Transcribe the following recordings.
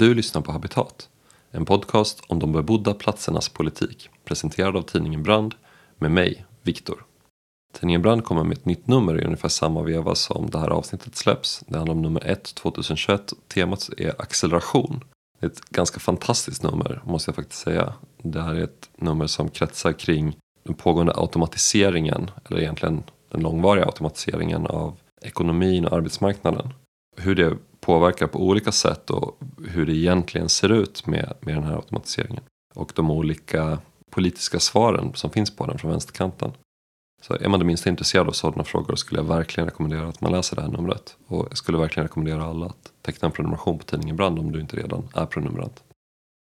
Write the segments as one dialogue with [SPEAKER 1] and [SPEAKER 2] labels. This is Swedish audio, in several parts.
[SPEAKER 1] Du lyssnar på Habitat, en podcast om de bebodda platsernas politik presenterad av tidningen Brand med mig, Viktor. Tidningen Brand kommer med ett nytt nummer i ungefär samma veva som det här avsnittet släpps. Det handlar om nummer 1 2021. Temat är acceleration. Det är ett ganska fantastiskt nummer måste jag faktiskt säga. Det här är ett nummer som kretsar kring den pågående automatiseringen, eller egentligen den långvariga automatiseringen av ekonomin och arbetsmarknaden. Hur det påverkar på olika sätt och hur det egentligen ser ut med, med den här automatiseringen. Och de olika politiska svaren som finns på den från vänsterkanten. Så är man det minsta intresserad av sådana frågor skulle jag verkligen rekommendera att man läser det här numret. Och jag skulle verkligen rekommendera alla att teckna en prenumeration på tidningen Brand om du inte redan är prenumerant.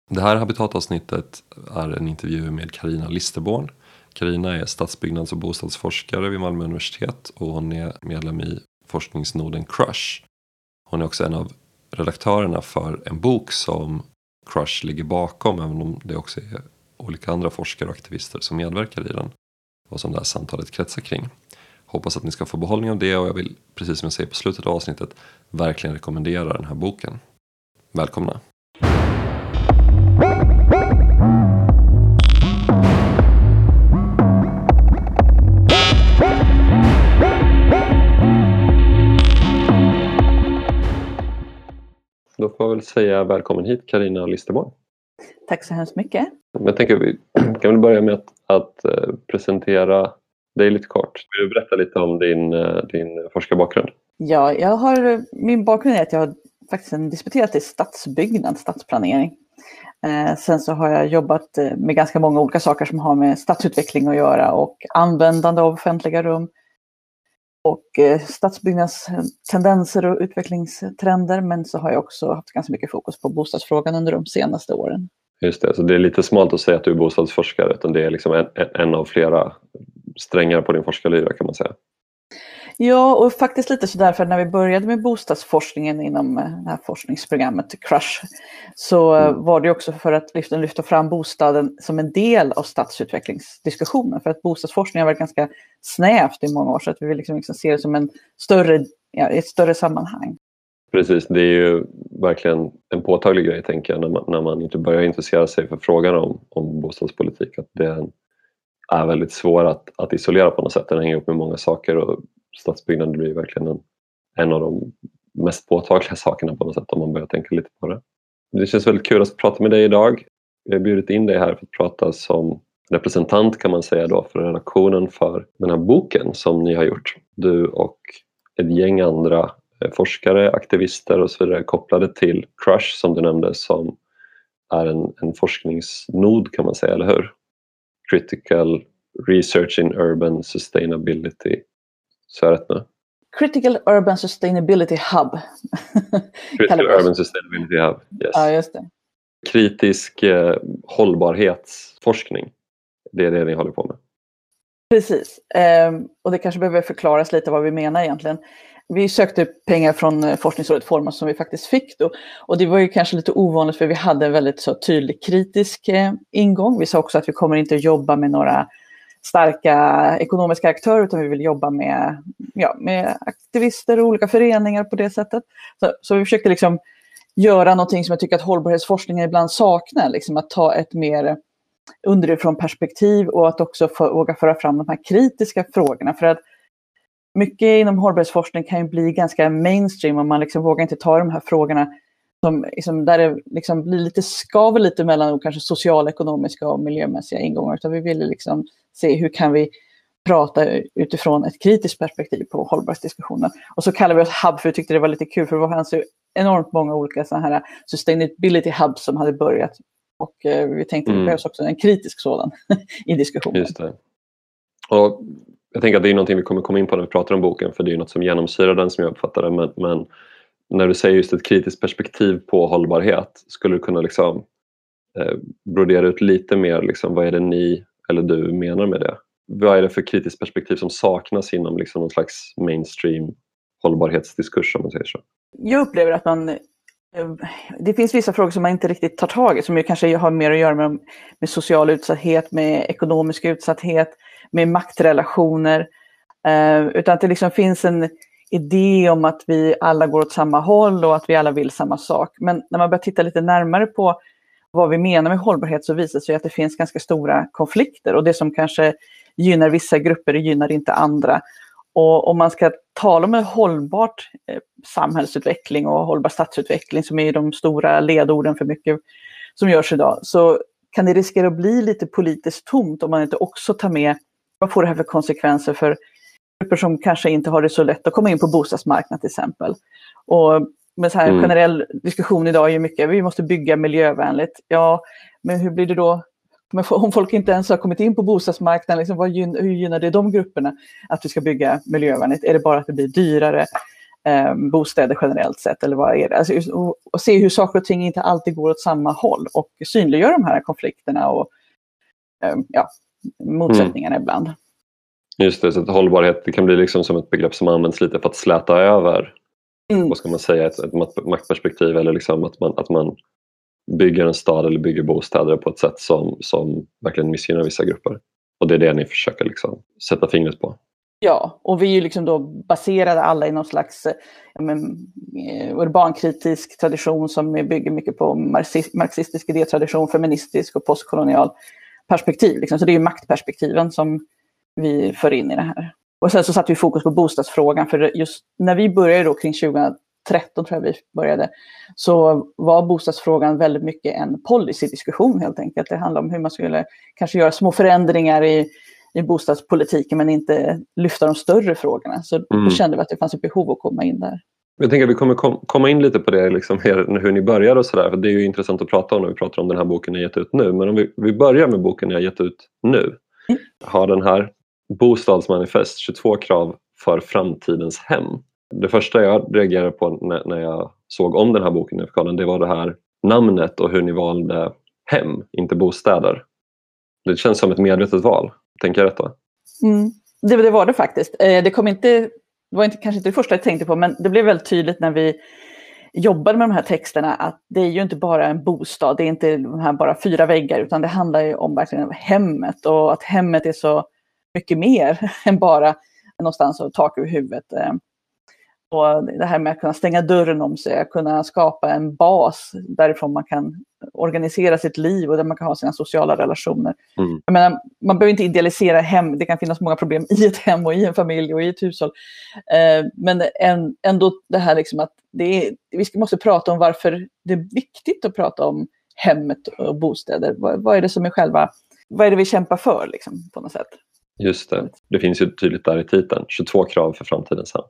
[SPEAKER 1] Det här habitatavsnittet är en intervju med Karina Listerborn. Karina är stadsbyggnads och bostadsforskare vid Malmö universitet och hon är medlem i forskningsnoden Crush. Hon är också en av redaktörerna för en bok som Crush ligger bakom även om det också är olika andra forskare och aktivister som medverkar i den och som det här samtalet kretsar kring. Hoppas att ni ska få behållning av det och jag vill, precis som jag säger på slutet av avsnittet, verkligen rekommendera den här boken. Välkomna! Får jag väl säga välkommen hit Karina Listerborn.
[SPEAKER 2] Tack så hemskt mycket.
[SPEAKER 1] Jag tänker vi kan väl börja med att, att eh, presentera dig lite kort. Vill du berätta lite om din, eh, din forskarbakgrund?
[SPEAKER 2] Ja, jag har, min bakgrund är att jag har faktiskt disputerat i stadsbyggnad, stadsplanering. Eh, sen så har jag jobbat med ganska många olika saker som har med stadsutveckling att göra och användande av offentliga rum. Och eh, stadsbyggnadstendenser och utvecklingstrender. Men så har jag också haft ganska mycket fokus på bostadsfrågan under de senaste åren.
[SPEAKER 1] Just det, så det är lite smalt att säga att du är bostadsforskare utan det är liksom en, en av flera strängar på din forskarlyra kan man säga.
[SPEAKER 2] Ja, och faktiskt lite sådär för när vi började med bostadsforskningen inom eh, det här forskningsprogrammet Crush så eh, mm. var det också för att lyfta, lyfta fram bostaden som en del av stadsutvecklingsdiskussionen. För att bostadsforskning har varit ganska snävt i många år så att vi vill liksom, liksom se det som en större, ja, ett större sammanhang.
[SPEAKER 1] Precis, det är ju verkligen en påtaglig grej tänker jag när man, när man inte börjar intressera sig för frågan om, om bostadspolitik. Att det är väldigt svår att, att isolera på något sätt. Den hänger ihop med många saker och Stadsbyggnaden blir verkligen en, en av de mest påtagliga sakerna på något sätt om man börjar tänka lite på det. Det känns väldigt kul att prata med dig idag. Jag har bjudit in dig här för att prata som representant kan man säga då för redaktionen för den här boken som ni har gjort. Du och ett gäng andra eh, forskare, aktivister och så vidare kopplade till Crush som du nämnde som är en, en forskningsnod kan man säga, eller hur? Critical Research in Urban Sustainability är rätt nu?
[SPEAKER 2] Critical Urban Sustainability Hub.
[SPEAKER 1] Critical Urban Sustainability Hub, yes.
[SPEAKER 2] Ja, just det.
[SPEAKER 1] Kritisk eh, hållbarhetsforskning. Det är det ni håller på med.
[SPEAKER 2] Precis. Ehm, och det kanske behöver förklaras lite vad vi menar egentligen. Vi sökte pengar från eh, Forskningsrådet Formas som vi faktiskt fick då. Och det var ju kanske lite ovanligt för vi hade en väldigt så tydlig kritisk eh, ingång. Vi sa också att vi kommer inte att jobba med några starka ekonomiska aktörer utan vi vill jobba med, ja, med aktivister och olika föreningar på det sättet. Så, så vi försökte liksom göra någonting som jag tycker att hållbarhetsforskningen ibland saknar, liksom att ta ett mer underifrån perspektiv och att också för, våga föra fram de här kritiska frågorna. För att mycket inom hållbarhetsforskning kan ju bli ganska mainstream om man liksom vågar inte ta de här frågorna som, liksom, där det liksom blir lite skaver lite mellan kanske socialekonomiska och miljömässiga ingångar. Utan vi ville liksom se hur kan vi prata utifrån ett kritiskt perspektiv på hållbarhetsdiskussionen. Och så kallar vi oss hub för vi tyckte det var lite kul för det fanns ju enormt många olika sådana här sustainability hubs som hade börjat. Och eh, vi tänkte mm. det behövs också en kritisk sådan i diskussionen.
[SPEAKER 1] Just det. Och jag tänker att det är någonting vi kommer komma in på när vi pratar om boken för det är något som genomsyrar den som jag uppfattar det. Men, men när du säger just ett kritiskt perspektiv på hållbarhet, skulle du kunna liksom, eh, brodera ut lite mer, liksom, vad är det ni eller du menar med det? Vad är det för kritiskt perspektiv som saknas inom liksom någon slags mainstream hållbarhetsdiskurs om man säger så?
[SPEAKER 2] Jag upplever att man eh, det finns vissa frågor som man inte riktigt tar tag i som ju kanske har mer att göra med, med social utsatthet, med ekonomisk utsatthet, med maktrelationer. Eh, utan att det liksom finns en idé om att vi alla går åt samma håll och att vi alla vill samma sak. Men när man börjar titta lite närmare på vad vi menar med hållbarhet så visar det sig att det finns ganska stora konflikter och det som kanske gynnar vissa grupper gynnar inte andra. Och om man ska tala om en hållbart eh, samhällsutveckling och hållbar stadsutveckling som är de stora ledorden för mycket som görs idag så kan det riskera att bli lite politiskt tomt om man inte också tar med vad får det här för konsekvenser för grupper som kanske inte har det så lätt att komma in på bostadsmarknaden till exempel. Och med så här mm. generell diskussion idag är ju mycket, vi måste bygga miljövänligt. Ja, men hur blir det då om folk inte ens har kommit in på bostadsmarknaden, liksom, vad gyn hur gynnar det de grupperna att vi ska bygga miljövänligt? Är det bara att det blir dyrare eh, bostäder generellt sett? Eller vad är det? Alltså, och, och, se hur saker och ting inte alltid går åt samma håll och synliggöra de här konflikterna och eh, ja, motsättningarna mm. ibland.
[SPEAKER 1] Just det, så hållbarhet det kan bli liksom som ett begrepp som används lite för att släta över mm. vad ska man säga, ett, ett maktperspektiv eller liksom att, man, att man bygger en stad eller bygger bostäder på ett sätt som, som verkligen missgynnar vissa grupper. Och det är det ni försöker liksom sätta fingret på.
[SPEAKER 2] Ja, och vi är ju liksom då baserade alla i någon slags men, eh, urbankritisk tradition som bygger mycket på marxistisk idétradition, feministisk och postkolonial perspektiv. Liksom. Så det är ju maktperspektiven som vi för in i det här. Och sen så satte vi fokus på bostadsfrågan, för just när vi började då kring 2013 tror jag vi började, så var bostadsfrågan väldigt mycket en policydiskussion helt enkelt. Det handlade om hur man skulle kanske göra små förändringar i, i bostadspolitiken men inte lyfta de större frågorna. Så mm. då kände vi att det fanns ett behov att komma in där.
[SPEAKER 1] Jag tänker att vi kommer kom, komma in lite på det, liksom, hur ni började och sådär. Det är ju intressant att prata om när vi pratar om den här boken ni gett ut nu. Men om vi, vi börjar med boken ni har gett ut nu. Mm. Har den här bostadsmanifest, 22 krav för framtidens hem. Det första jag reagerade på när, jag såg om den här boken det var det här namnet och hur ni valde hem, inte bostäder. Det känns som ett medvetet val. Tänker jag rätt då?
[SPEAKER 2] Mm. Det, det, var det faktiskt. Eh, det kom inte, det var inte, kanske inte det första jag tänkte på, men det blev väldigt tydligt när vi jobbade med de här texterna att det är ju inte bara en bostad, det är inte de här bara fyra väggar, utan det handlar ju om verkligen hemmet och att hemmet är så mycket mer än bara någonstans och tak över huvudet. Eh, och det här med att kunna stänga dörren om sig, att kunna skapa en bas därifrån man kan organisera sitt liv och där man kan ha sina sociala relationer. Mm. Jag menar, man behöver inte idealisera hem, det kan finnas många problem i ett hem och i en familj och i ett hushåll. Eh, men ändå det här liksom att det är, vi måste prata om varför det är viktigt att prata om hemmet och bostäder. Vad, vad är det som är själva, vad är det vi kämpar för liksom, på något sätt?
[SPEAKER 1] Just det, det finns ju tydligt där i titeln, 22 krav för framtidens hem.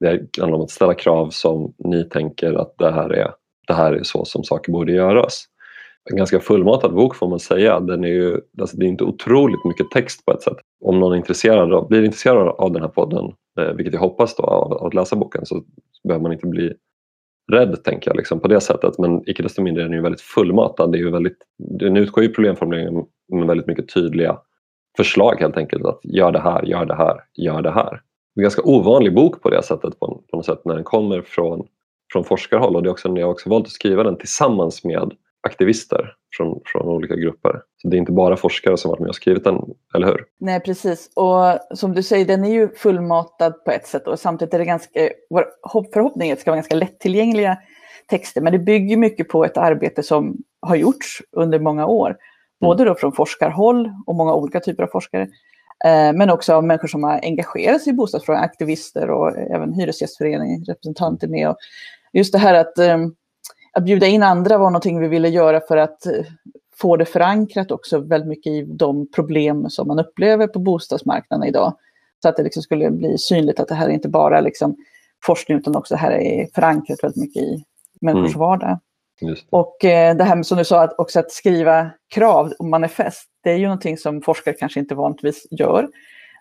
[SPEAKER 1] Det handlar om att ställa krav som ni tänker att det här är, det här är så som saker borde göras. En ganska fullmatad bok får man säga. Den är ju, alltså det är inte otroligt mycket text på ett sätt. Om någon är intresserad av, blir intresserad av den här podden, eh, vilket jag hoppas då, av, av att läsa boken, så behöver man inte bli rädd tänker jag liksom, på det sättet. Men icke desto mindre är den ju väldigt fullmatad. Det är ju väldigt, den utgår ju problemformuleringen med väldigt mycket tydliga förslag helt enkelt. Att gör det här, gör det här, gör det här. Det är en ganska ovanlig bok på det sättet på, på något sätt när den kommer från, från forskarhåll och det är också, när har också valt att skriva den tillsammans med aktivister från, från olika grupper. Så det är inte bara forskare som varit med och skrivit den, eller hur?
[SPEAKER 2] Nej, precis. Och som du säger, den är ju fullmatad på ett sätt och samtidigt är det ganska, vår förhoppning är att det ska vara ganska lättillgängliga texter, men det bygger mycket på ett arbete som har gjorts under många år. Både då från forskarhåll och många olika typer av forskare. Eh, men också av människor som har engagerat sig i bostadsfrågan, aktivister och även hyresgästförening, representanter med. Och just det här att, eh, att bjuda in andra var någonting vi ville göra för att eh, få det förankrat också väldigt mycket i de problem som man upplever på bostadsmarknaden idag. Så att det liksom skulle bli synligt att det här är inte bara liksom forskning utan också det här är förankrat väldigt mycket i människors mm. vardag. Och eh, det här med som du sa, att också att skriva krav och manifest, det är ju någonting som forskare kanske inte vanligtvis gör.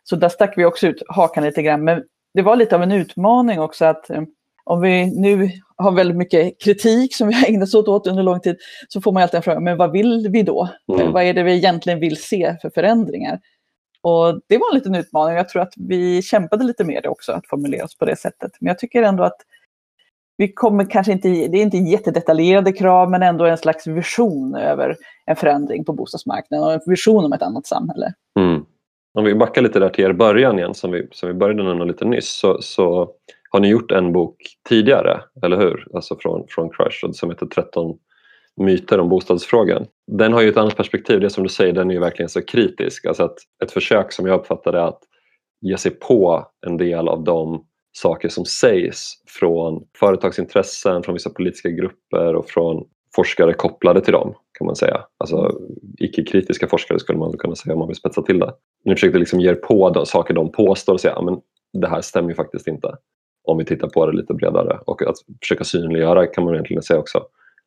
[SPEAKER 2] Så där stack vi också ut hakan lite grann. Men det var lite av en utmaning också att eh, om vi nu har väldigt mycket kritik som vi har ägnat oss åt under lång tid, så får man alltid en fråga, men vad vill vi då? Mm. Vad är det vi egentligen vill se för förändringar? Och det var en liten utmaning. Jag tror att vi kämpade lite med det också, att formulera oss på det sättet. Men jag tycker ändå att vi kommer kanske inte, det är inte jättedetaljerade krav, men ändå en slags vision över en förändring på bostadsmarknaden och en vision om ett annat samhälle.
[SPEAKER 1] Mm. Om vi backar lite där till er början igen, som vi, som vi började nämna lite nyss, så, så har ni gjort en bok tidigare, eller hur? Alltså från, från Crush som heter 13 myter om bostadsfrågan. Den har ju ett annat perspektiv, det som du säger, den är ju verkligen så kritisk. Alltså att ett försök som jag uppfattade att ge sig på en del av de saker som sägs från företagsintressen, från vissa politiska grupper och från forskare kopplade till dem kan man säga. Alltså icke-kritiska forskare skulle man kunna säga om man vill spetsa till det. Ni försökte liksom ge er på de saker de påstår och säga att det här stämmer ju faktiskt inte. Om vi tittar på det lite bredare och att försöka synliggöra kan man egentligen säga också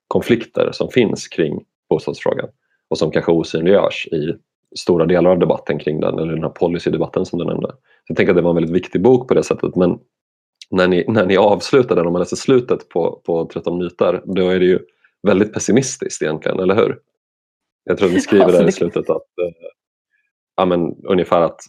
[SPEAKER 1] konflikter som finns kring bostadsfrågan och som kanske osynliggörs i stora delar av debatten kring den eller den här policydebatten som du nämnde. jag tänker att det var en väldigt viktig bok på det sättet men när ni, när ni avslutar den, om man läser slutet på, på 13 myter, då är det ju väldigt pessimistiskt egentligen, eller hur? Jag tror att ni skriver alltså, där i slutet att eh, ja, men, ungefär att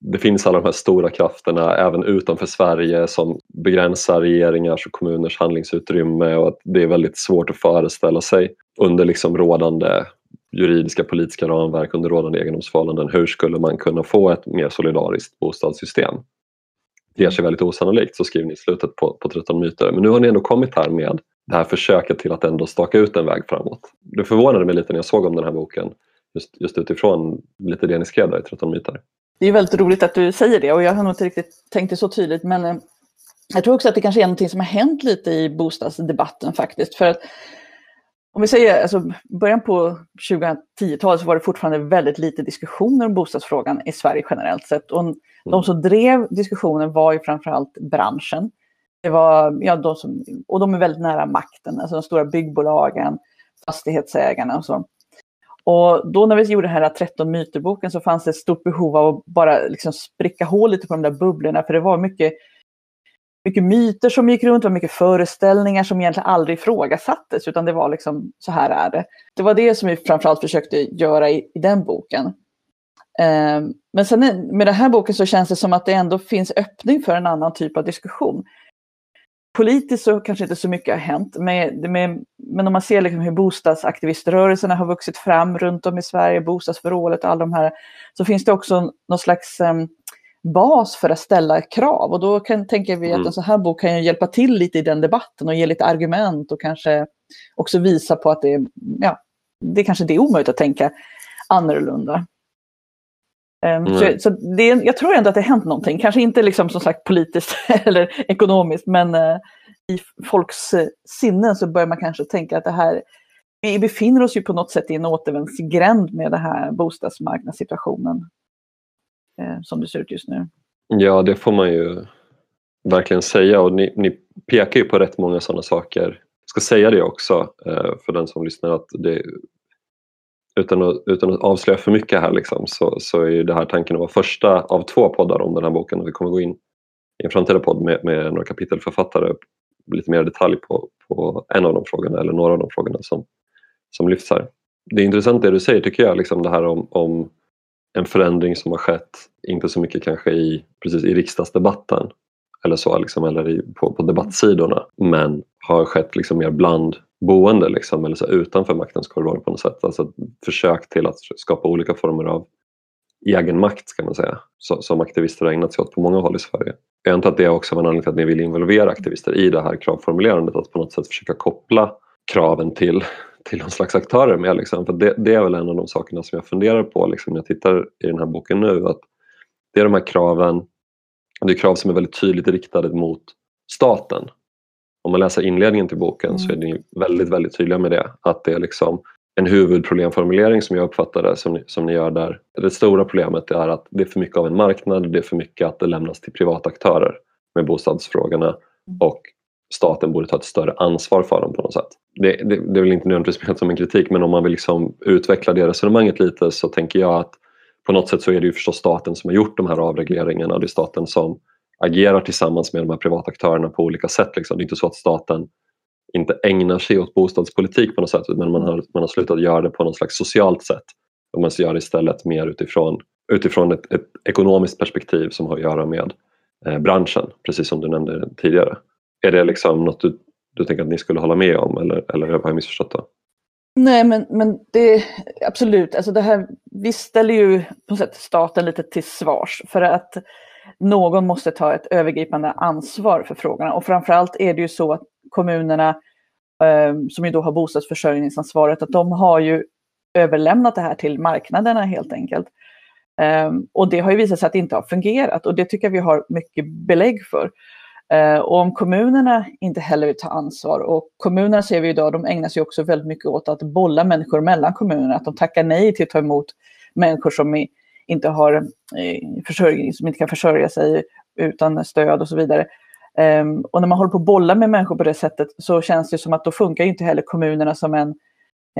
[SPEAKER 1] det finns alla de här stora krafterna även utanför Sverige som begränsar regeringars och kommuners handlingsutrymme och att det är väldigt svårt att föreställa sig under liksom rådande juridiska politiska ramverk, under rådande egendomsförhållanden, hur skulle man kunna få ett mer solidariskt bostadssystem? Ger sig väldigt osannolikt, så skriver ni i slutet på, på 13 myter. Men nu har ni ändå kommit här med det här försöket till att ändå staka ut en väg framåt. Det förvånade mig lite när jag såg om den här boken, just, just utifrån lite det ni skrev där i 13 myter.
[SPEAKER 2] Det är väldigt roligt att du säger det och jag har nog inte riktigt tänkt det så tydligt men eh, jag tror också att det kanske är någonting som har hänt lite i bostadsdebatten faktiskt. För att om vi säger alltså, början på 2010-talet så var det fortfarande väldigt lite diskussioner om bostadsfrågan i Sverige generellt sett. Och de mm. som drev diskussionen var ju framförallt branschen. Det var, ja, de som, och de är väldigt nära makten, alltså de stora byggbolagen, fastighetsägarna och så. Och då när vi gjorde den här 13 myterboken så fanns det ett stort behov av att bara liksom spricka hål lite på de där bubblorna, för det var mycket, mycket myter som gick runt, det var mycket föreställningar som egentligen aldrig ifrågasattes, utan det var liksom så här är det. Det var det som vi framförallt försökte göra i, i den boken. Um, men sen med den här boken så känns det som att det ändå finns öppning för en annan typ av diskussion politiskt så kanske inte så mycket har hänt, med, med, men om man ser liksom hur bostadsaktiviströrelserna har vuxit fram runt om i Sverige, bostadsförrådet och alla de här, så finns det också någon slags um, bas för att ställa krav. Och då kan, tänker vi att mm. en sån här bok kan hjälpa till lite i den debatten och ge lite argument och kanske också visa på att det är, ja, det kanske det är omöjligt att tänka annorlunda. Mm. Så, så det, jag tror ändå att det har hänt någonting, kanske inte liksom som sagt politiskt eller ekonomiskt, men uh, i folks uh, sinnen så börjar man kanske tänka att det här, vi befinner oss ju på något sätt i en återvändsgränd med den här bostadsmarknadssituationen Eh, som det ser ut just nu.
[SPEAKER 1] Ja, det får man ju verkligen säga och ni, ni pekar ju på rätt många sådana saker. Jag ska säga det också eh, för den som lyssnar att det utan att, utan att avslöja för mycket här liksom, så, så är det här tanken att vara första av två poddar om den här boken och vi kommer gå in i en framtida podd med, med några kapitelförfattare lite mer detalj på, på en av de frågorna eller några av de frågorna som, som lyfts här. Det är intressant det du säger tycker jag, liksom det här om, om en förändring som har skett, inte så mycket kanske i, precis i riksdagsdebatten eller så, liksom, eller i, på, på debattsidorna, men har skett liksom mer bland boende liksom, eller så utanför maktens korridor på något sätt. Alltså försök till att skapa olika former av egen makt ska man säga, som aktivister har ägnat sig åt på många håll i Sverige. Jag antar att det också var en anledning till att ni vill involvera aktivister i det här kravformulerandet, att på något sätt försöka koppla kraven till, till någon slags aktörer med. Liksom. För det, det, är väl en av de sakerna som jag funderar på liksom, när jag tittar i den här boken nu, att det är de här kraven, det är krav som är väldigt tydligt riktade mot staten om man läser inledningen till boken mm. så är ni väldigt, väldigt tydliga med det. Att det är liksom en huvudproblemformulering som jag uppfattar det som ni, som ni gör där. Det stora problemet är att det är för mycket av en marknad, det är för mycket att det lämnas till privata aktörer med bostadsfrågorna mm. och staten borde ta ett större ansvar för dem på något sätt. Det, det, det är väl inte nödvändigtvis menat som en kritik men om man vill liksom utveckla det resonemanget lite så tänker jag att på något sätt så är det ju förstås staten som har gjort de här avregleringarna. Det är staten som agerar tillsammans med de här privata aktörerna på olika sätt. Liksom. Det är inte så att staten inte ägnar sig åt bostadspolitik på något sätt men man har, man har slutat göra det på något slags socialt sätt. Och man gör det istället mer utifrån, utifrån ett, ett ekonomiskt perspektiv som har att göra med eh, branschen, precis som du nämnde tidigare. Är det liksom något du, du tänker att ni skulle hålla med om eller, eller har jag missförstått det?
[SPEAKER 2] Nej, men, men det absolut, alltså det här, vi ställer ju på sätt staten lite till svars för att någon måste ta ett övergripande ansvar för frågorna. Och framförallt är det ju så att kommunerna, eh, som ju då har bostadsförsörjningsansvaret, att de har ju överlämnat det här till marknaderna helt enkelt. Ehm, och det har ju visat sig att det inte har fungerat och det tycker jag vi har mycket belägg för. Eh, och om kommunerna inte heller vill ta ansvar, och kommunerna ser vi idag, de ägnar sig också väldigt mycket åt att bolla människor mellan kommunerna, att de tackar nej till att ta emot människor som inte har eh, försörjning, som inte kan försörja sig utan stöd och så vidare. Ehm, och när man håller på att bolla med människor på det sättet så känns det som att då funkar inte heller kommunerna som en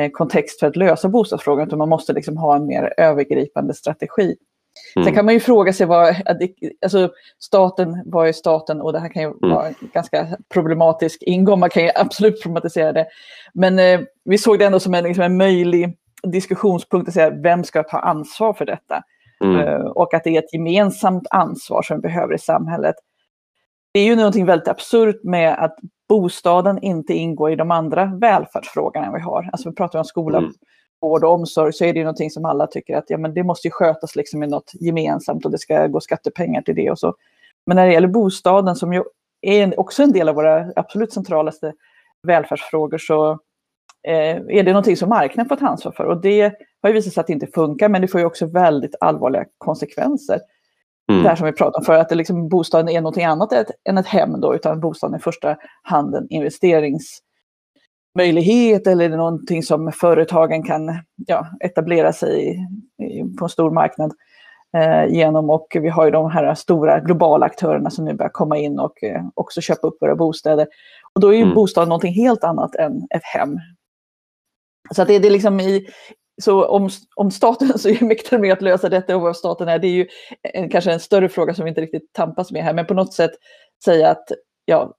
[SPEAKER 2] eh, kontext för att lösa bostadsfrågan, utan man måste liksom ha en mer övergripande strategi. Mm. Sen kan man ju fråga sig vad, alltså staten, vad är staten? Och det här kan ju mm. vara en ganska problematisk ingång, man kan ju absolut problematisera det. Men eh, vi såg det ändå som en, liksom en möjlig diskussionspunkt att säga vem ska ta ansvar för detta? Mm. Uh, och att det är ett gemensamt ansvar som vi behöver i samhället. Det är ju någonting väldigt absurt med att bostaden inte ingår i de andra välfärdsfrågorna vi har. Alltså vi pratar om skola, mm. Vård och omsorg så är det ju någonting som alla tycker att ja, men det måste ju skötas liksom i något gemensamt och det ska gå skattepengar till det och så. Men när det gäller bostaden som ju är också en del av våra absolut centralaste välfärdsfrågor så eh, är det någonting som marknaden får ta ansvar för. Och det har ju visat sig att det inte funkar, men det får ju också väldigt allvarliga konsekvenser. Mm. Det här som vi pratade om för att det liksom, bostaden är någonting annat än ett hem då, utan bostaden är första hand en investeringsmöjlighet eller någonting som företagen kan ja, etablera sig i, i, på en stor marknad eh, genom. Och vi har ju de här stora globala aktörerna som nu börjar komma in och eh, också köpa upp våra bostäder. Och då är ju mm. bostaden någonting helt annat än ett hem. Så att det, det är liksom i, så om, om staten så är mäktar med att lösa detta och vad staten är, det är ju en, kanske en större fråga som vi inte riktigt tampas med här, men på något sätt säga att ja,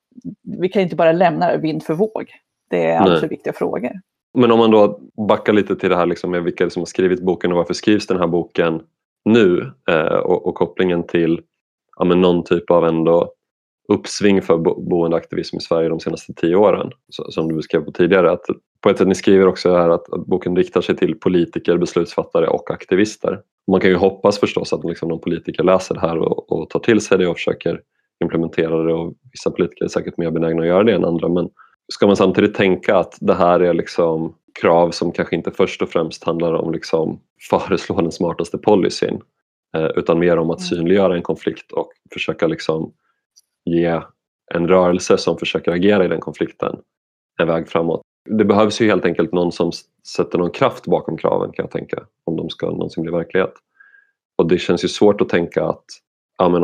[SPEAKER 2] vi kan inte bara lämna vind för våg. Det är alldeles för viktiga frågor.
[SPEAKER 1] Men om man då backar lite till det här liksom med vilka som har skrivit boken och varför skrivs den här boken nu eh, och, och, kopplingen till ja, någon typ av ändå uppsving för bo boendeaktivism i Sverige de senaste tio åren så, som du beskrev på tidigare. Att på ett sätt, ni skriver också här att, att, boken riktar sig till politiker, beslutsfattare och aktivister. Man kan ju hoppas förstås att liksom, någon politiker läser det här och, och tar till sig det och försöker implementera det och vissa politiker är säkert mer benägna att göra det än andra men ska man samtidigt tänka att det här är liksom krav som kanske inte först och främst handlar om liksom föreslå den smartaste policyn eh, utan mer om att mm. synliggöra en konflikt och försöka liksom ge en rörelse som försöker agera i den konflikten en väg framåt. Det behövs ju helt enkelt någon som sätter någon kraft bakom kraven kan jag tänka om de ska någonsin bli verklighet. Och det känns ju svårt att tänka att ja, men,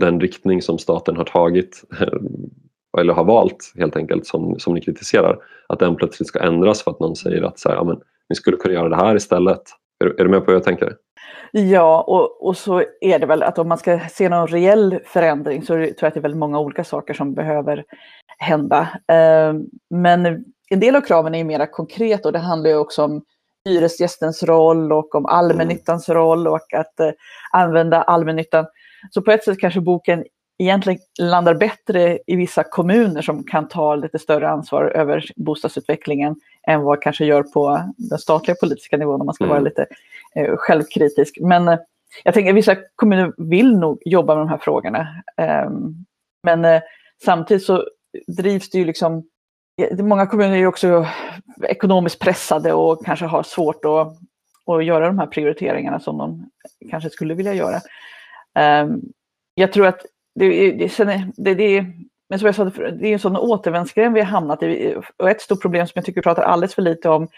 [SPEAKER 1] den riktning som staten har tagit eller har valt helt enkelt som, som ni kritiserar att den plötsligt ska ändras för att någon säger att så här, ja, men, ni skulle kunna göra det här istället. Är, är du med på vad jag tänker?
[SPEAKER 2] Ja, och, och så är det väl att om man ska se någon reell förändring så tror jag att det är väldigt många olika saker som behöver hända. Ehm, men en del av kraven är mera konkret och det handlar ju också om hyresgästens roll och om allmännyttans roll och att eh, använda allmännyttan. Så på ett sätt kanske boken egentligen landar bättre i vissa kommuner som kan ta lite större ansvar över bostadsutvecklingen än vad kanske gör på den statliga politiska nivån om man ska mm. vara lite eh, självkritisk. Men eh, jag tänker att vissa kommuner vill nog jobba med de här frågorna. Eh, men samtidigt så drivs det ju liksom, många kommuner är ju också ekonomiskt pressade och kanske har svårt att, att göra de här prioriteringarna som de kanske skulle vilja göra. Ehm, jag tror att det, det, det, det, men som jag sa, det är en sån återvändsgränd vi har hamnat i. Och ett stort problem som jag tycker vi pratar alldeles för lite om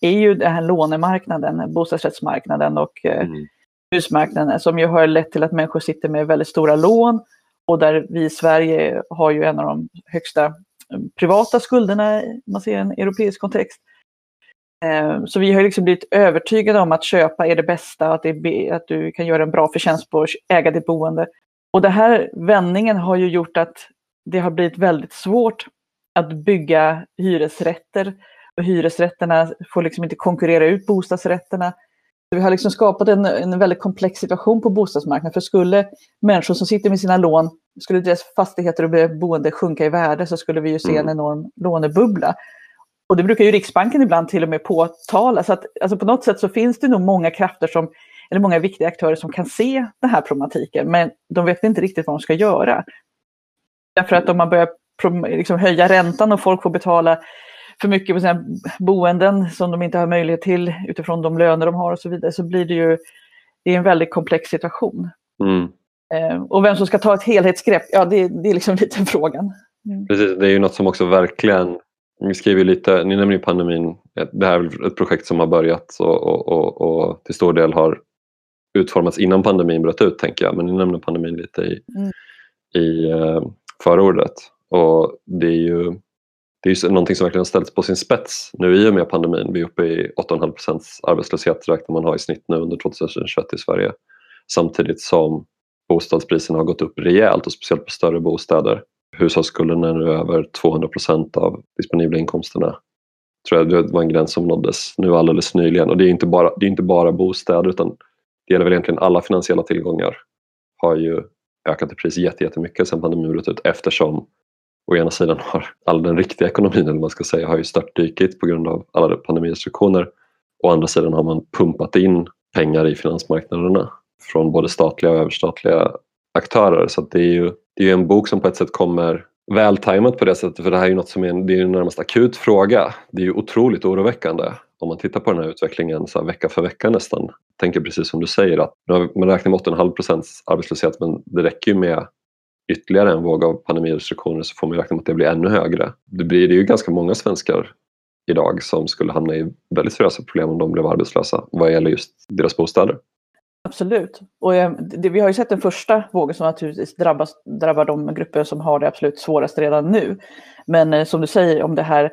[SPEAKER 2] är ju den här lånemarknaden, bostadsrättsmarknaden och eh, mm. husmarknaden som ju har lett till att människor sitter med väldigt stora lån och där vi i Sverige har ju en av de högsta eh, privata skulderna, man ser en europeisk kontext. Eh, så vi har liksom blivit övertygade om att köpa är det bästa, att, det är, att du kan göra en bra förtjänst på att äga ditt boende. Och den här vändningen har ju gjort att det har blivit väldigt svårt att bygga hyresrätter. Och hyresrätterna får liksom inte konkurrera ut bostadsrätterna. Vi har liksom skapat en, en väldigt komplex situation på bostadsmarknaden. För skulle människor som sitter med sina lån, skulle deras fastigheter och boende sjunka i värde så skulle vi ju se en mm. enorm lånebubbla. Och det brukar ju Riksbanken ibland till och med påtala. Så att, alltså på något sätt så finns det nog många krafter som eller många viktiga aktörer som kan se den här problematiken, men de vet inte riktigt vad de ska göra. Därför att om man börjar liksom höja räntan och folk får betala för mycket på sina boenden som de inte har möjlighet till utifrån de löner de har och så vidare, så blir det ju det är en väldigt komplex situation. Mm. Eh, och vem som ska ta ett helhetsgrepp, ja det, det är liksom lite frågan.
[SPEAKER 1] Mm. Precis, det är ju något som också verkligen, ni skriver lite, ni nämner ju pandemin, det här är ett projekt som har börjat och, och, och, och till stor del har utformats innan pandemin bröt ut tänker jag, men ni nämner pandemin lite i, mm. i uh, förordet. Och det är ju det är ju någonting som verkligen ställts på sin spets nu i och med pandemin. Vi är uppe i 8,5 procents arbetslöshet räknar man ha i snitt nu under 2021 i Sverige. Samtidigt som bostadspriserna har gått upp rejält och speciellt på större bostäder. Hushållsskulden är nu över 200 procent av disponibla inkomsterna. Tror jag det var en gräns som nåddes nu alldeles nyligen och det är inte bara, det är inte bara bostäder utan det gäller väl egentligen alla finansiella tillgångar har ju ökat i pris jättemycket sedan pandemin bröt ut eftersom å ena sidan har all den riktiga ekonomin, eller man ska säga, har ju störtdykit på grund av alla pandemirestriktioner. Å andra sidan har man pumpat in pengar i finansmarknaderna från både statliga och överstatliga aktörer. Så det är ju det är en bok som på ett sätt kommer vältajmat på det sättet för det här är ju något som är en, det är en närmast akut fråga. Det är ju otroligt oroväckande om man tittar på den här utvecklingen så här vecka för vecka nästan. Jag tänker precis som du säger att man räknar med 8,5 procents arbetslöshet men det räcker ju med ytterligare en våg av pandemirestriktioner så får man räkna med att det blir ännu högre. Det blir det ju ganska många svenskar idag som skulle hamna i väldigt seriösa problem om de blev arbetslösa vad gäller just deras bostäder.
[SPEAKER 2] Absolut. Och eh, det, vi har ju sett den första vågen som naturligtvis drabbas, drabbar de grupper som har det absolut svårast redan nu. Men eh, som du säger, om det här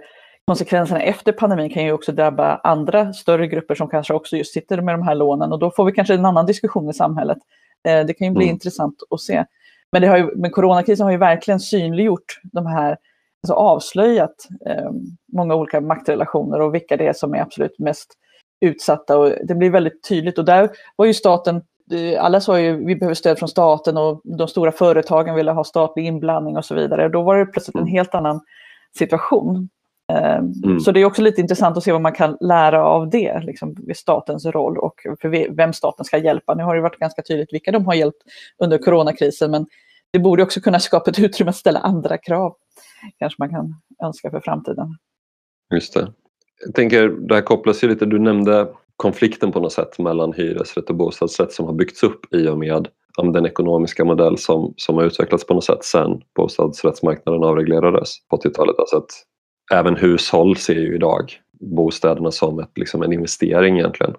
[SPEAKER 2] konsekvenserna efter pandemin kan ju också drabba andra större grupper som kanske också just sitter med de här lånen och då får vi kanske en annan diskussion i samhället. Eh, det kan ju bli mm. intressant att se. Men, det har ju, men coronakrisen har ju verkligen synliggjort de här, alltså avslöjat eh, många olika maktrelationer och vilka det är som är absolut mest utsatta. Och det blir väldigt tydligt och där var ju staten alla sa ju vi behöver stöd från staten och de stora företagen ville ha statlig inblandning och så vidare. Då var det plötsligt en mm. helt annan situation. Ehm, mm. Så det är också lite intressant att se vad man kan lära av det, liksom, statens roll och för vem staten ska hjälpa. Nu har det varit ganska tydligt vilka de har hjälpt under coronakrisen, men det borde också kunna skapa ett utrymme att ställa andra krav. Kanske man kan önska för framtiden.
[SPEAKER 1] Just det. Jag tänker, det här kopplas ju lite, du nämnde konflikten på något sätt mellan hyresrätt och bostadsrätt som har byggts upp i och med den ekonomiska modell som, som har utvecklats på något sätt sen bostadsrättsmarknaden avreglerades på 80-talet. Alltså att även hushåll ser ju idag bostäderna som ett, liksom en investering egentligen.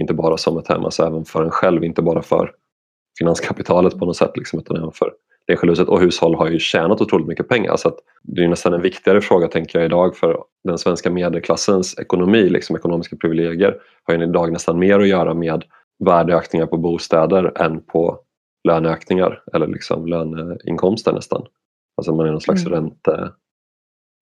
[SPEAKER 1] Inte bara som ett hem, alltså även för en själv, inte bara för finanskapitalet på något sätt liksom, utan även för det enskilda huset. Och hushåll har ju tjänat otroligt mycket pengar så det är nästan en viktigare fråga tänker jag idag för den svenska medelklassens ekonomi, liksom ekonomiska privilegier har ju idag nästan mer att göra med värdeökningar på bostäder än på löneökningar eller liksom löneinkomster nästan. Alltså man är någon slags mm. ränte,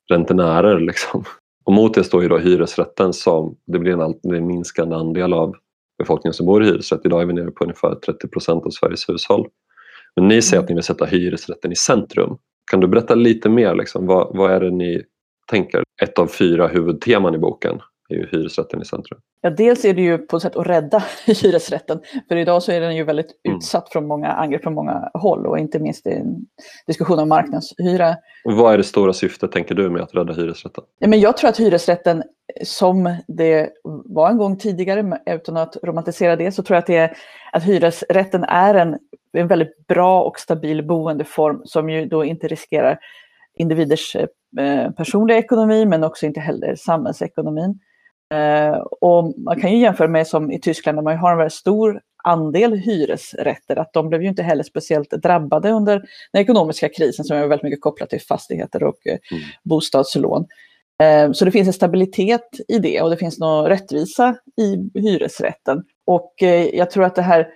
[SPEAKER 1] räntenärer liksom. Och mot det står ju då hyresrätten som det blir en, allt, minskande andel av befolkningen som bor i hyresrätt. Idag är vi nere på ungefär 30 procent av Sveriges hushåll. Men ni säger att ni vill sätta hyresrätten i centrum. Kan du berätta lite mer? Liksom, vad, vad är det ni tänker? Ett av fyra huvudteman i boken är ju hyresrätten i centrum.
[SPEAKER 2] Ja, dels är det ju på ett sätt att rädda hyresrätten. För idag så är den ju väldigt mm. utsatt från många angrepp från många håll och inte minst i en diskussion om marknadshyra.
[SPEAKER 1] vad är det stora syftet, tänker du, med att rädda hyresrätten?
[SPEAKER 2] Ja, men jag tror att hyresrätten, som det var en gång tidigare, utan att romantisera det, så tror jag att, det är, att hyresrätten är en, en väldigt bra och stabil boendeform som ju då inte riskerar individers eh, personliga ekonomi men också inte heller samhällsekonomin. Eh, och man kan ju jämföra med som i Tyskland där man har en väldigt stor andel hyresrätter, att de blev ju inte heller speciellt drabbade under den ekonomiska krisen som är väldigt mycket kopplat till fastigheter och eh, mm. bostadslån. Eh, så det finns en stabilitet i det och det finns någon rättvisa i hyresrätten. Och jag tror att det här,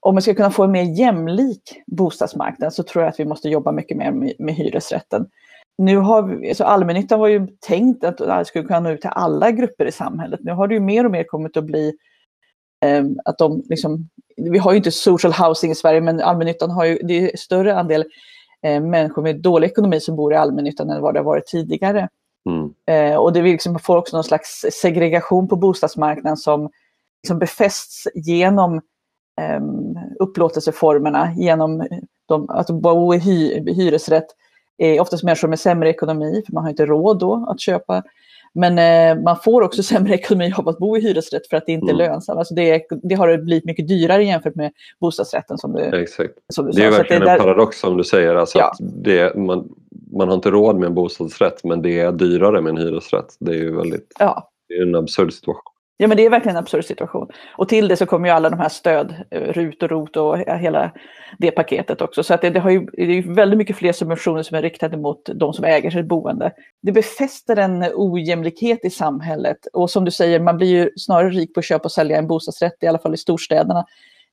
[SPEAKER 2] om vi ska kunna få en mer jämlik bostadsmarknad så tror jag att vi måste jobba mycket mer med, med hyresrätten nu har vi, alltså allmännyttan var ju tänkt att det skulle kunna nå ut till alla grupper i samhället. Nu har det ju mer och mer kommit att bli eh, att de liksom, vi har ju inte social housing i Sverige, men allmännyttan har ju, det är större andel eh, människor med dålig ekonomi som bor i allmännyttan än vad det har varit tidigare. Mm. Eh, och det vi liksom får också någon slags segregation på bostadsmarknaden som liksom befästs genom um, upplåtelseformerna, genom de, att bo i hy, hyresrätt. Är oftast människor med sämre ekonomi, för man har inte råd då att köpa men eh, man får också sämre ekonomi av att bo i hyresrätt för att det inte är mm. lönsamt. Alltså det, det, har blivit mycket dyrare jämfört med bostadsrätten. Som du,
[SPEAKER 1] Exakt. Som du det är sa. verkligen det en där... paradox som du säger. Alltså ja. att det, man, man har inte råd med en bostadsrätt men det är dyrare med en hyresrätt. Det är ju väldigt,
[SPEAKER 2] ja.
[SPEAKER 1] det är en absurd situation.
[SPEAKER 2] Ja men det är verkligen en absurd situation. Och till det så kommer ju alla de här stöd, eh, RUT och ROT och hela det paketet också. Så att det, det, har ju, det är väldigt mycket fler subventioner som är riktade mot de som äger sitt boende. Det befäster en ojämlikhet i samhället. Och som du säger, man blir ju snarare rik på att köpa och sälja en bostadsrätt, i alla fall i storstäderna,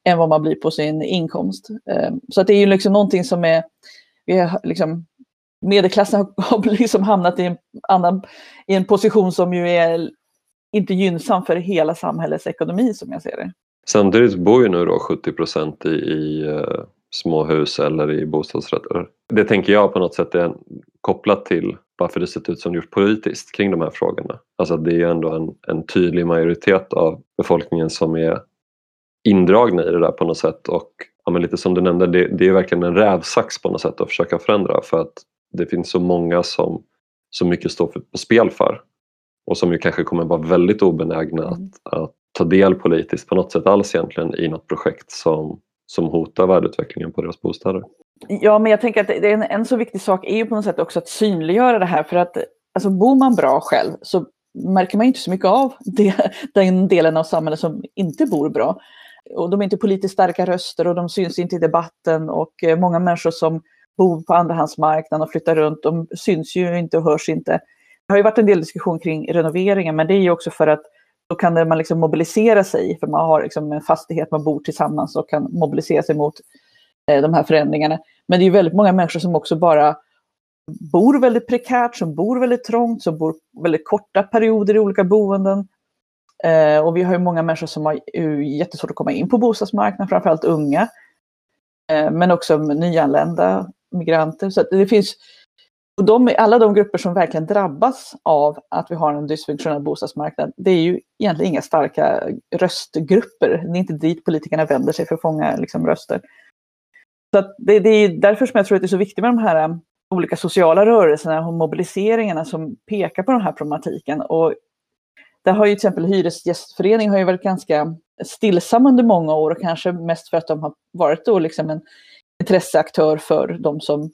[SPEAKER 2] än vad man blir på sin inkomst. Ehm, så att det är ju liksom någonting som är, vi är liksom, medelklassen har liksom hamnat i en, annan, i en position som ju är inte gynnsam för hela samhällets ekonomi som jag ser det.
[SPEAKER 1] Samtidigt bor ju nu då 70 procent i, i uh, småhus eller i bostadsrätter. Det tänker jag på något sätt är kopplat till varför det sett ut som det gjort politiskt kring de här frågorna. Alltså det är ju ändå en, en tydlig majoritet av befolkningen som är indragna i det där på något sätt och ja, men lite som du nämnde, det, det är verkligen en rävsax på något sätt att försöka förändra för att det finns så många som så mycket står för, på spel för och som ju kanske kommer vara väldigt obenägna mm. att, att, ta del politiskt på något sätt alls egentligen i något projekt som, som hotar värdeutvecklingen på deras bostäder.
[SPEAKER 2] Ja, men jag tänker att det är en, en så viktig sak är ju på något sätt också att synliggöra det här för att alltså, bor man bra själv så märker man inte så mycket av det, den delen av samhället som inte bor bra. Och de är inte politiskt starka röster och de syns inte i debatten och eh, många människor som bor på andrahandsmarknaden och flyttar runt, de syns ju inte och hörs inte. Det har ju varit en del diskussion kring renoveringen, men det är ju också för att då kan man liksom mobilisera sig, för man har liksom en fastighet, man bor tillsammans och kan mobilisera sig mot eh, de här förändringarna. Men det är ju väldigt många människor som också bara bor väldigt prekärt, som bor väldigt trångt, som bor väldigt korta perioder i olika boenden. Eh, och vi har ju många människor som har jättesvårt att komma in på bostadsmarknaden, framförallt unga. Eh, men också nyanlända migranter. Så det finns och de, alla de grupper som verkligen drabbas av att vi har en dysfunktionell bostadsmarknad, det är ju egentligen inga starka röstgrupper. Det är inte dit politikerna vänder sig för att fånga liksom, röster. Så det, det, är därför som jag tror att det är så viktigt med de här um, olika sociala rörelserna och mobiliseringarna som pekar på den här problematiken. Och där har ju till exempel Hyresgästföreningen har ju varit ganska stillsam under många år och kanske mest för att de har varit då liksom en intresseaktör för de som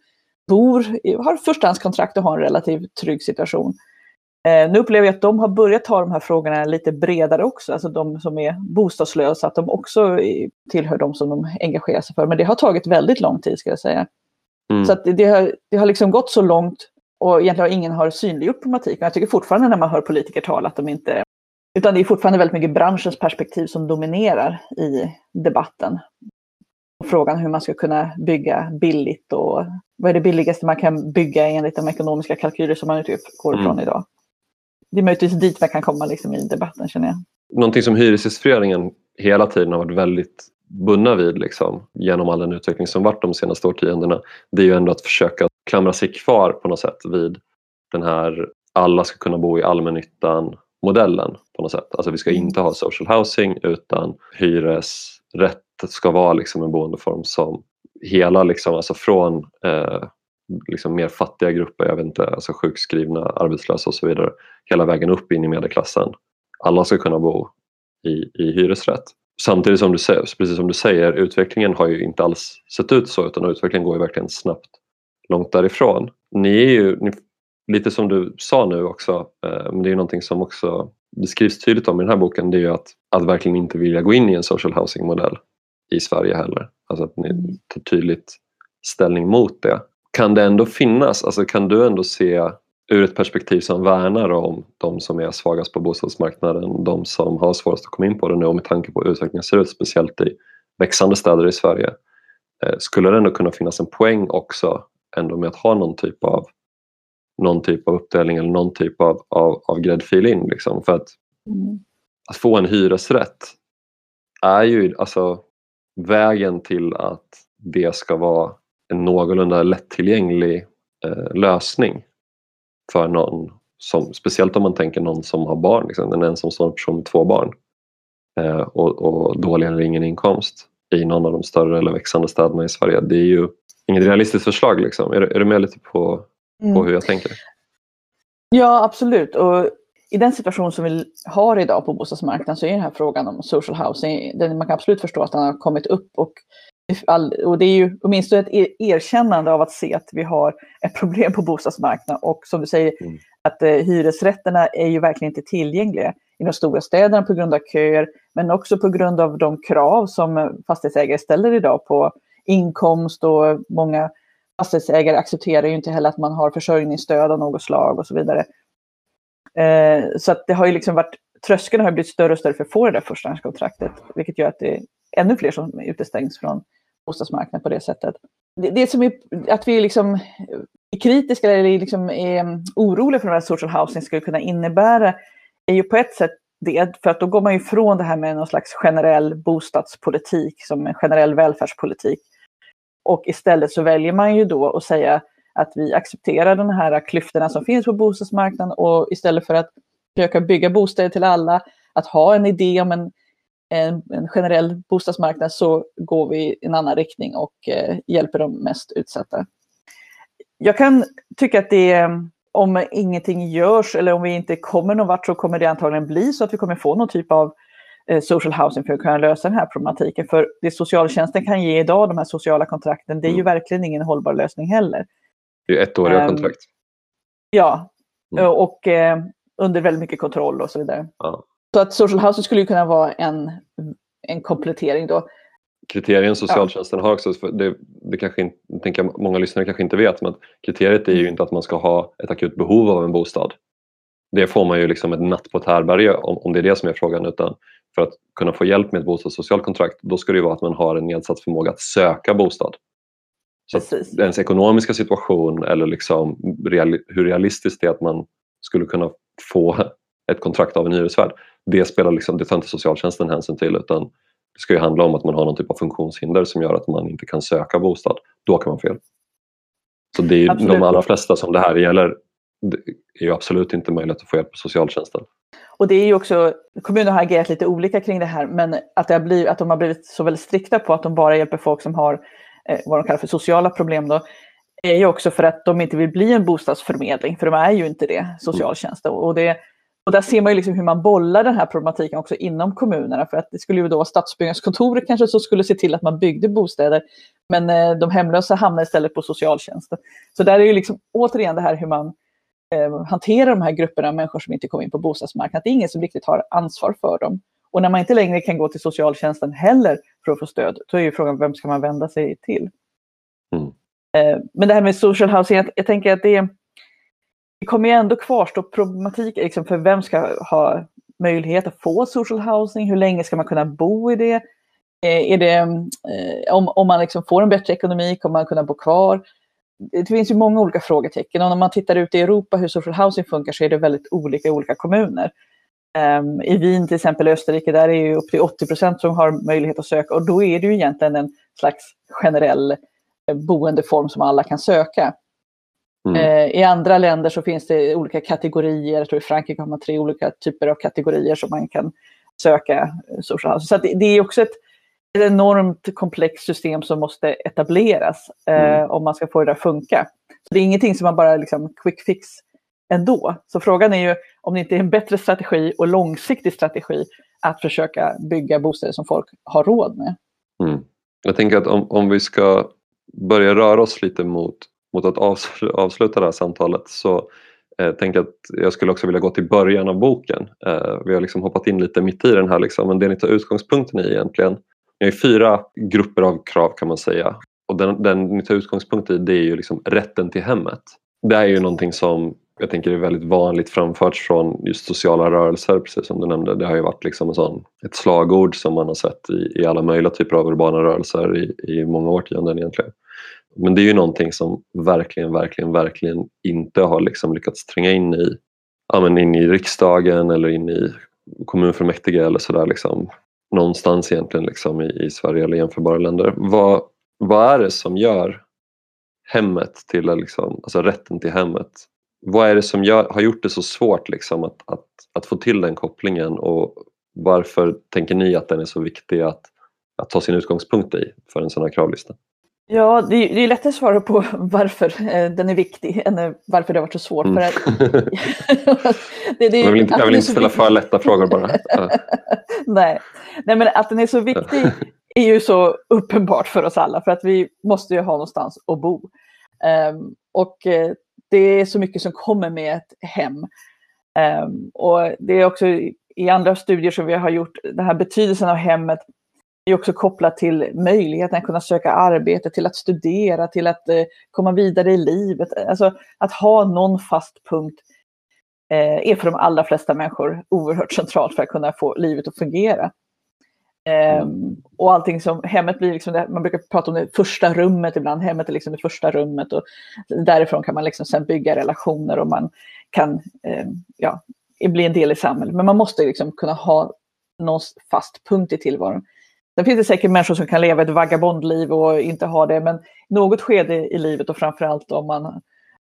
[SPEAKER 2] bor, har förstahandskontrakt och har en relativt trygg situation. Eh, nu upplever jag att de har börjat ta de här frågorna lite bredare också, alltså de som är bostadslösa, att de också tillhör de som de engagerar sig för. Men det har tagit väldigt lång tid ska jag säga. Mm. Så det, har, det har liksom gått så långt och egentligen har ingen har synliggjort problematiken. Jag tycker fortfarande när man hör politiker tala att de inte... Utan det är fortfarande väldigt mycket branschens perspektiv som dominerar i debatten frågan hur man ska kunna bygga billigt och vad är det billigaste man kan bygga enligt de ekonomiska kalkyler som man utgår ifrån mm. idag. Det är möjligtvis dit man kan komma liksom i debatten känner jag.
[SPEAKER 1] Någonting som Hyresgästföreningen hela tiden har varit väldigt bundna vid liksom, genom all den utveckling som varit de senaste årtiondena det är ju ändå att försöka klamra sig kvar på något sätt vid den här alla ska kunna bo i allmännyttan modellen på något sätt. Alltså vi ska mm. inte ha social housing utan hyresrätt ska vara liksom en boendeform som hela, liksom, alltså från eh, liksom mer fattiga grupper, jag vet inte, alltså sjukskrivna, arbetslösa och så vidare, hela vägen upp in i medelklassen. Alla ska kunna bo i, i hyresrätt. Samtidigt som du säger, precis som du säger, utvecklingen har ju inte alls sett ut så utan utvecklingen går ju verkligen snabbt långt därifrån. Ni är ju, ni, lite som du sa nu också, eh, men det är någonting som också beskrivs tydligt om i den här boken, det är ju att, att verkligen inte vilja gå in i en social housing modell i Sverige heller. Alltså att ni mm. tar tydligt ställning mot det. Kan det ändå finnas, alltså kan du ändå se ur ett perspektiv som värnar om de som är svagast på bostadsmarknaden, de som har svårast att komma in på det nu och med tanke på hur utvecklingen ser ut, speciellt i växande städer i Sverige. Eh, skulle det ändå kunna finnas en poäng också ändå med att ha någon typ av någon typ av uppdelning eller någon typ av, av, av gräddfil in. Liksom. För att, mm. att få en hyresrätt är ju, alltså vägen till att det ska vara en någorlunda lättillgänglig eh, lösning för någon, som, speciellt om man tänker någon som har barn, liksom, en ensamstående person med två barn. eh, och, och dålig eller ingen inkomst i någon av de större eller växande städerna i Sverige. Det är ju inget realistiskt förslag. Liksom. Är, är du med lite på, mm. på hur jag tänker?
[SPEAKER 2] Ja, absolut. Och i den situation som vi har idag på bostadsmarknaden så är den här frågan om social housing, den, man kan absolut förstå att den har kommit upp och, och det är ju åtminstone ett erkännande av att se att vi har ett problem på bostadsmarknaden och som du säger mm. att eh, hyresrätterna är ju verkligen inte tillgängliga i de stora städerna på grund av köer men också på grund av de krav som fastighetsägare ställer idag på inkomst och många fastighetsägare accepterar ju inte heller att man har försörjningsstöd av något slag och så vidare. Eh, så att det har ju liksom varit, tröskeln har blivit större och större för att få det där förstahandskontraktet, vilket gör att det är ännu fler som utestängs från bostadsmarknaden på det sättet. Det, det som är att vi liksom är kritiska eller liksom är mm, oroliga för vad social housing skulle kunna innebära är ju på ett sätt det, för att då går man ju ifrån det här med någon slags generell bostadspolitik som en generell välfärdspolitik. Och istället så väljer man ju då att säga att vi accepterar de här klyftorna som finns på bostadsmarknaden och istället för att försöka bygga bostäder till alla, att ha en idé om en, en, en generell bostadsmarknad så går vi i en annan riktning och eh, hjälper de mest utsatta. Jag kan tycka att det om ingenting görs eller om vi inte kommer någon vart så kommer det antagligen bli så att vi kommer få någon typ av eh, social housing för att kunna lösa den här problematiken. För det socialtjänsten kan ge idag, de här sociala kontrakten, det är ju mm. verkligen ingen hållbar lösning heller.
[SPEAKER 1] Det är ettåriga um, kontrakt.
[SPEAKER 2] Ja, mm. och eh, under väldigt mycket kontroll och så vidare. Ja. Så att social housing skulle ju kunna vara en, en komplettering då.
[SPEAKER 1] Kriterien socialtjänsten ja. har också, det, det kanske inte, tänker många lyssnare kanske inte vet, men kriteriet är ju mm. inte att man ska ha ett akut behov av en bostad. Det får man ju liksom ett natt på ett härberge om, om det är det som är frågan, utan för att kunna få hjälp med ett bostadssocialt kontrakt, då ska det ju vara att man har en nedsatt förmåga att söka bostad. Så att ens ekonomiska situation eller liksom real, hur realistiskt det är att man skulle kunna få ett kontrakt av en hyresvärd, det, spelar liksom, det tar inte socialtjänsten hänsyn till utan det ska ju handla om att man har någon typ av funktionshinder som gör att man inte kan söka bostad. Då kan man få hjälp. Så det är absolut. de allra flesta som det här gäller det är ju absolut inte möjligt att få hjälp på socialtjänsten.
[SPEAKER 2] Och det är ju också, kommuner har agerat lite olika kring det här, men att, det har blivit, att de har blivit så väldigt strikta på att de bara hjälper folk som har vad de kallar för sociala problem då, är ju också för att de inte vill bli en bostadsförmedling, för de är ju inte det, socialtjänsten. Och, det, och där ser man ju liksom hur man bollar den här problematiken också inom kommunerna, för att det skulle ju då vara Stadsbyggnadskontoret kanske som skulle se till att man byggde bostäder, men eh, de hemlösa hamnar istället på socialtjänsten. Så där är ju liksom återigen det här hur man eh, hanterar de här grupperna av människor som inte kommer in på bostadsmarknaden. Det är ingen som riktigt har ansvar för dem. Och när man inte längre kan gå till socialtjänsten heller för att få stöd, då är ju frågan vem ska man vända sig till? Mm. Eh, men det här med social housing, jag, jag tänker att det, det kommer ju ändå kvarstå problematik liksom för vem ska ha möjlighet att få social housing? Hur länge ska man kunna bo i det? Eh, är det eh, om, om man liksom får en bättre ekonomi, kommer man kunna bo kvar? Det finns ju många olika frågetecken och när man tittar ut i Europa hur social housing funkar så är det väldigt olika i olika kommuner. Um, I Wien till exempel i Österrike, där är det upp till 80 procent som har möjlighet att söka och då är det ju egentligen en slags generell eh, boendeform som alla kan söka. Mm. Uh, I andra länder så finns det olika kategorier, jag tror i Frankrike har man tre olika typer av kategorier som man kan söka social housing. Så det, är också ett, ett enormt komplext system som måste etableras uh, om man ska få det att funka. Så det är ingenting som man bara liksom quick fix ändå. Så frågan är ju om det inte är en bättre strategi och långsiktig strategi att försöka bygga bostäder som folk har råd med.
[SPEAKER 1] Mm. Jag tänker att om, om vi ska börja röra oss lite mot, mot att avsluta det här samtalet så eh, tänker jag att jag skulle också vilja gå till början av boken. Eh, vi har liksom hoppat in lite mitt i den här, liksom, men det ni tar utgångspunkten i egentligen, ni har fyra grupper av krav kan man säga och den, den ni tar utgångspunkt i det är ju liksom rätten till hemmet. Det är ju någonting som jag tänker det är väldigt vanligt framfört från just sociala rörelser, precis som du nämnde. Det har ju varit liksom en sån, ett slagord som man har sett i, i alla möjliga typer av urbana rörelser i, i många årtionden egentligen. Men det är ju någonting som verkligen, verkligen, verkligen inte har liksom lyckats tränga in i, ja, men in i riksdagen eller in i kommunfullmäktige eller sådär. Liksom. Någonstans egentligen liksom i, i Sverige eller jämförbara länder. Vad, vad är det som gör hemmet till, liksom, alltså rätten till hemmet vad är det som gör, har gjort det så svårt liksom att, att, att få till den kopplingen och Varför tänker ni att den är så viktig att, att ta sin utgångspunkt i för en sån här kravlista?
[SPEAKER 2] Ja, det är, det är lättare att svara på varför eh, den är viktig än varför det har varit så svårt.
[SPEAKER 1] Mm.
[SPEAKER 2] För att,
[SPEAKER 1] det, det, jag vill inte, jag vill inte ställa för lätta frågor bara.
[SPEAKER 2] Nej. Nej, men att den är så viktig är ju så uppenbart för oss alla för att vi måste ju ha någonstans att bo. Um, och uh, det är så mycket som kommer med ett hem. Um, och det är också i andra studier som vi har gjort, den här betydelsen av hemmet är också kopplat till möjligheten att kunna söka arbete, till att studera, till att uh, komma vidare i livet. Alltså att ha någon fast punkt uh, är för de allra flesta människor oerhört centralt för att kunna få livet att fungera. Um, och allting som, hemmet blir liksom, det, man brukar prata om det första rummet ibland, hemmet är liksom det första rummet och därifrån kan man liksom sen bygga relationer och man kan um, ja, bli en del i samhället. Men man måste liksom kunna ha någon fast punkt i tillvaron. Sen finns det säkert människor som kan leva ett vagabondliv och inte ha det, men något skede i livet och framförallt om, man,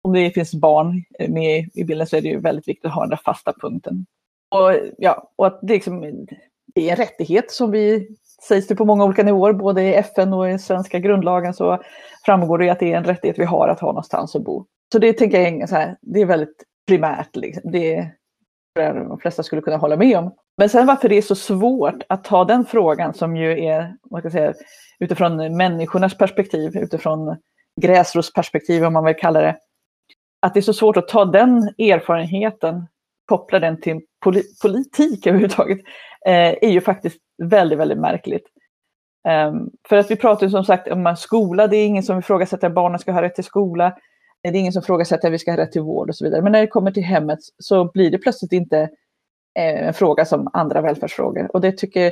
[SPEAKER 2] om det finns barn med i bilden så är det ju väldigt viktigt att ha den där fasta punkten. Och, ja, och att det liksom, det är en rättighet som vi sägs det på många olika nivåer, både i FN och i svenska grundlagen så framgår det att det är en rättighet vi har att ha någonstans att bo. Så det tänker jag så här, det är väldigt primärt. Liksom. Det tror de flesta skulle kunna hålla med om. Men sen varför det är så svårt att ta den frågan som ju är, man ska säga, utifrån människornas perspektiv, utifrån gräsrotsperspektiv om man vill kalla det, att det är så svårt att ta den erfarenheten, koppla den till politik överhuvudtaget, Eh, är ju faktiskt väldigt, väldigt märkligt. Um, för att vi pratar ju som sagt om skola, det är ingen som ifrågasätter att barnen ska ha rätt till skola. Det är ingen som ifrågasätter att vi ska ha rätt till vård och så vidare. Men när det kommer till hemmet så blir det plötsligt inte eh, en fråga som andra välfärdsfrågor. Och det tycker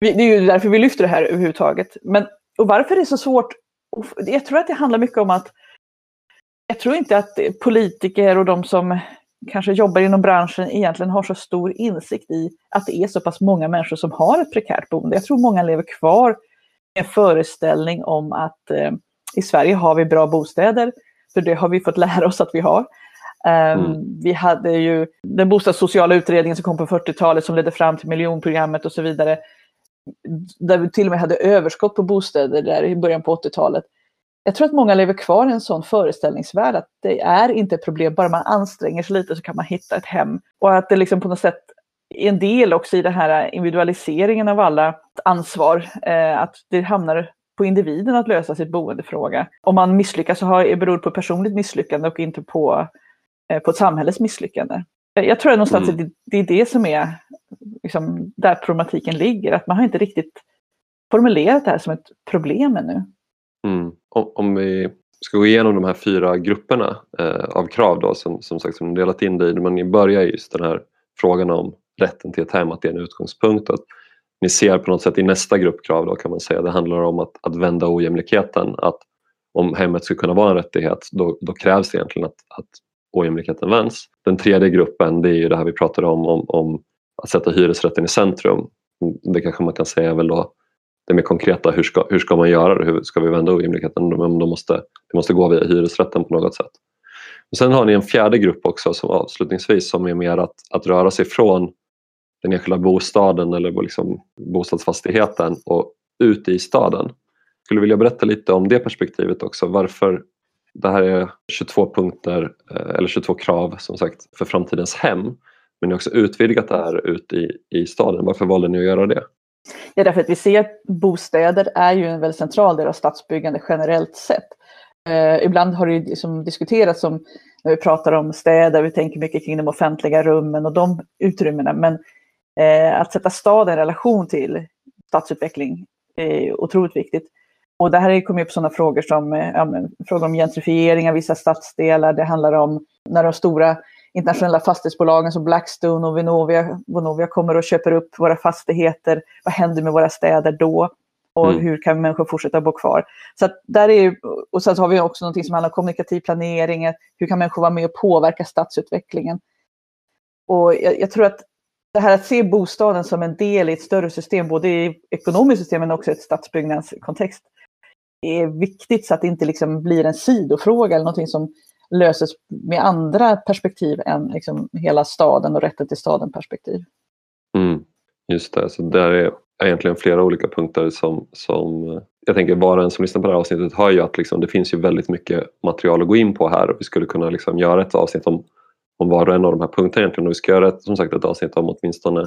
[SPEAKER 2] vi, det är ju därför vi lyfter det här överhuvudtaget. Men, och varför det är så svårt? Jag tror att det handlar mycket om att jag tror inte att politiker och de som kanske jobbar inom branschen egentligen har så stor insikt i att det är så pass många människor som har ett prekärt boende. Jag tror många lever kvar med en föreställning om att eh, i Sverige har vi bra bostäder, för det har vi fått lära oss att vi har. Um, mm. Vi hade ju den bostadssociala utredningen som kom på 40-talet som ledde fram till miljonprogrammet och så vidare. Där vi till och med hade överskott på bostäder där i början på 80-talet jag tror att många lever kvar i en sån föreställningsvärld att det är inte ett problem, bara man anstränger sig lite så kan man hitta ett hem. Och att det liksom på något sätt är en del också i den här individualiseringen av alla ansvar, eh, att det hamnar på individen att lösa sitt boendefråga. Om man misslyckas så har, det beror på personligt misslyckande och inte på, eh, på ett samhällets misslyckande. Jag tror att någonstans mm. det, det är det som är liksom, där problematiken ligger, att man har inte riktigt formulerat det här som ett problem ännu.
[SPEAKER 1] Mm. Om, om, vi ska gå igenom de här fyra grupperna eh, av krav då, som, som sagt som delat in det i, man börjar just den här frågan om rätten till ett hem, att det är en utgångspunkt. Att ni ser på något sätt i nästa gruppkrav då kan man säga, det handlar om att, att vända ojämlikheten. Att om hemmet ska kunna vara en rättighet då, då krävs det egentligen att, att ojämlikheten vänds. Den tredje gruppen det är ju det här vi pratade om, om, om att sätta hyresrätten i centrum. Det kanske man kan säga är väl då det mer konkreta, hur ska, hur ska man göra det? Hur ska vi vända ojämlikheten? De, de måste, det måste gå via hyresrätten på något sätt. Och sen har ni en fjärde grupp också som avslutningsvis som är mer att, att röra sig från den enskilda bostaden eller liksom bostadsfastigheten och ut i staden. Skulle vilja berätta lite om det perspektivet också, varför det här är 22 punkter eh, eller 22 krav som sagt för framtidens hem men ni har också utvidgat det här ut i, i staden. Varför valde ni att göra det?
[SPEAKER 2] Ja, därför att vi ser att bostäder är ju en väldigt central del av stadsbyggande generellt sett. Eh, ibland har det liksom diskuterats om, när vi pratar om städer, vi tänker mycket kring de offentliga rummen och de utrymmena. Men eh, att sätta staden i relation till stadsutveckling är otroligt viktigt. Och det här kommer upp sådana frågor som eh, ja, frågor om gentrifiering av vissa stadsdelar. Det handlar om när de stora internationella fastighetsbolagen som Blackstone och Vonovia, Vonovia kommer och köper upp våra fastigheter. Vad händer med våra städer då? Och mm. hur kan människor fortsätta bo kvar? Så där är, och sen så har vi också något som handlar om kommunikativ planering. Hur kan människor vara med och påverka stadsutvecklingen? Och jag, jag tror att det här att se bostaden som en del i ett större system, både i ekonomiskt system men också i ett stadsbyggnadskontext, är viktigt så att det inte liksom blir en sidofråga eller någonting som löses med andra perspektiv än liksom hela staden och rätten till staden perspektiv.
[SPEAKER 1] Mm. Just det, så där är egentligen flera olika punkter som, som jag tänker var och en som lyssnar på det här avsnittet hör ju att liksom, det finns ju väldigt mycket material att gå in på här och vi skulle kunna liksom göra ett avsnitt om, om var och en av de här punkterna egentligen och vi ska göra ett, som sagt ett avsnitt om åtminstone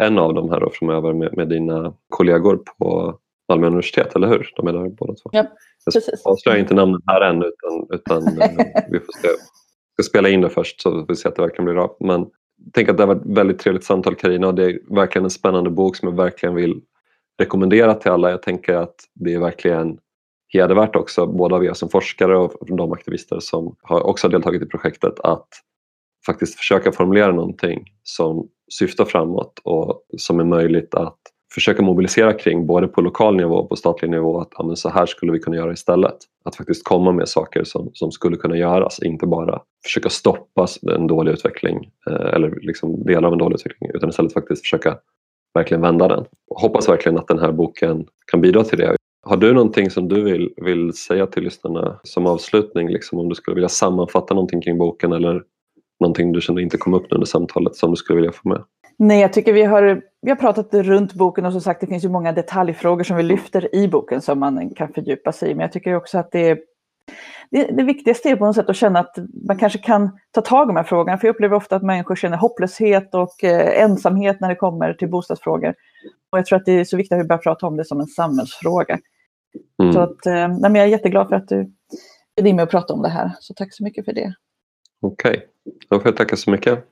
[SPEAKER 1] en av dem här då framöver med, med dina kollegor på Malmö universitet, eller hur? De är där båda två.
[SPEAKER 2] Ja.
[SPEAKER 1] Jag avslöjar inte namnen här än utan, utan eh, vi får se. ska spela in det först så vi får se att det verkligen blir av. Men tänk att det har varit ett väldigt trevligt samtal Karina och det är verkligen en spännande bok som jag verkligen vill rekommendera till alla. Jag tänker att det är verkligen hedervärt också, både av er som forskare och de aktivister som har också deltagit i projektet, att faktiskt försöka formulera någonting som syftar framåt och som är möjligt att försöka mobilisera kring både på lokal nivå och på statlig nivå att ja, så här skulle vi kunna göra istället. Att faktiskt komma med saker som, som skulle kunna göras, inte bara försöka stoppa en dålig utveckling eh, eller liksom delar av en dålig utveckling utan istället faktiskt försöka verkligen vända den. Och hoppas verkligen att den här boken kan bidra till det. Har du någonting som du vill, vill säga till lyssnarna som avslutning? Liksom om du skulle vilja sammanfatta någonting kring boken eller någonting du kände inte kom upp under samtalet som du skulle vilja få med?
[SPEAKER 2] Nej, jag tycker vi har, vi har pratat runt boken och som sagt det finns ju många detaljfrågor som vi lyfter i boken som man kan fördjupa sig i. Men jag tycker också att det är det, det viktigaste är på något sätt att känna att man kanske kan ta tag i de här frågorna. För jag upplever ofta att människor känner hopplöshet och eh, ensamhet när det kommer till bostadsfrågor. Och jag tror att det är så viktigt att vi börjar prata om det som en samhällsfråga. Mm. Så att, eh, nej, men jag är jätteglad för att du är med och prata om det här. Så tack så mycket för det.
[SPEAKER 1] Okej, okay. då får jag tacka så mycket.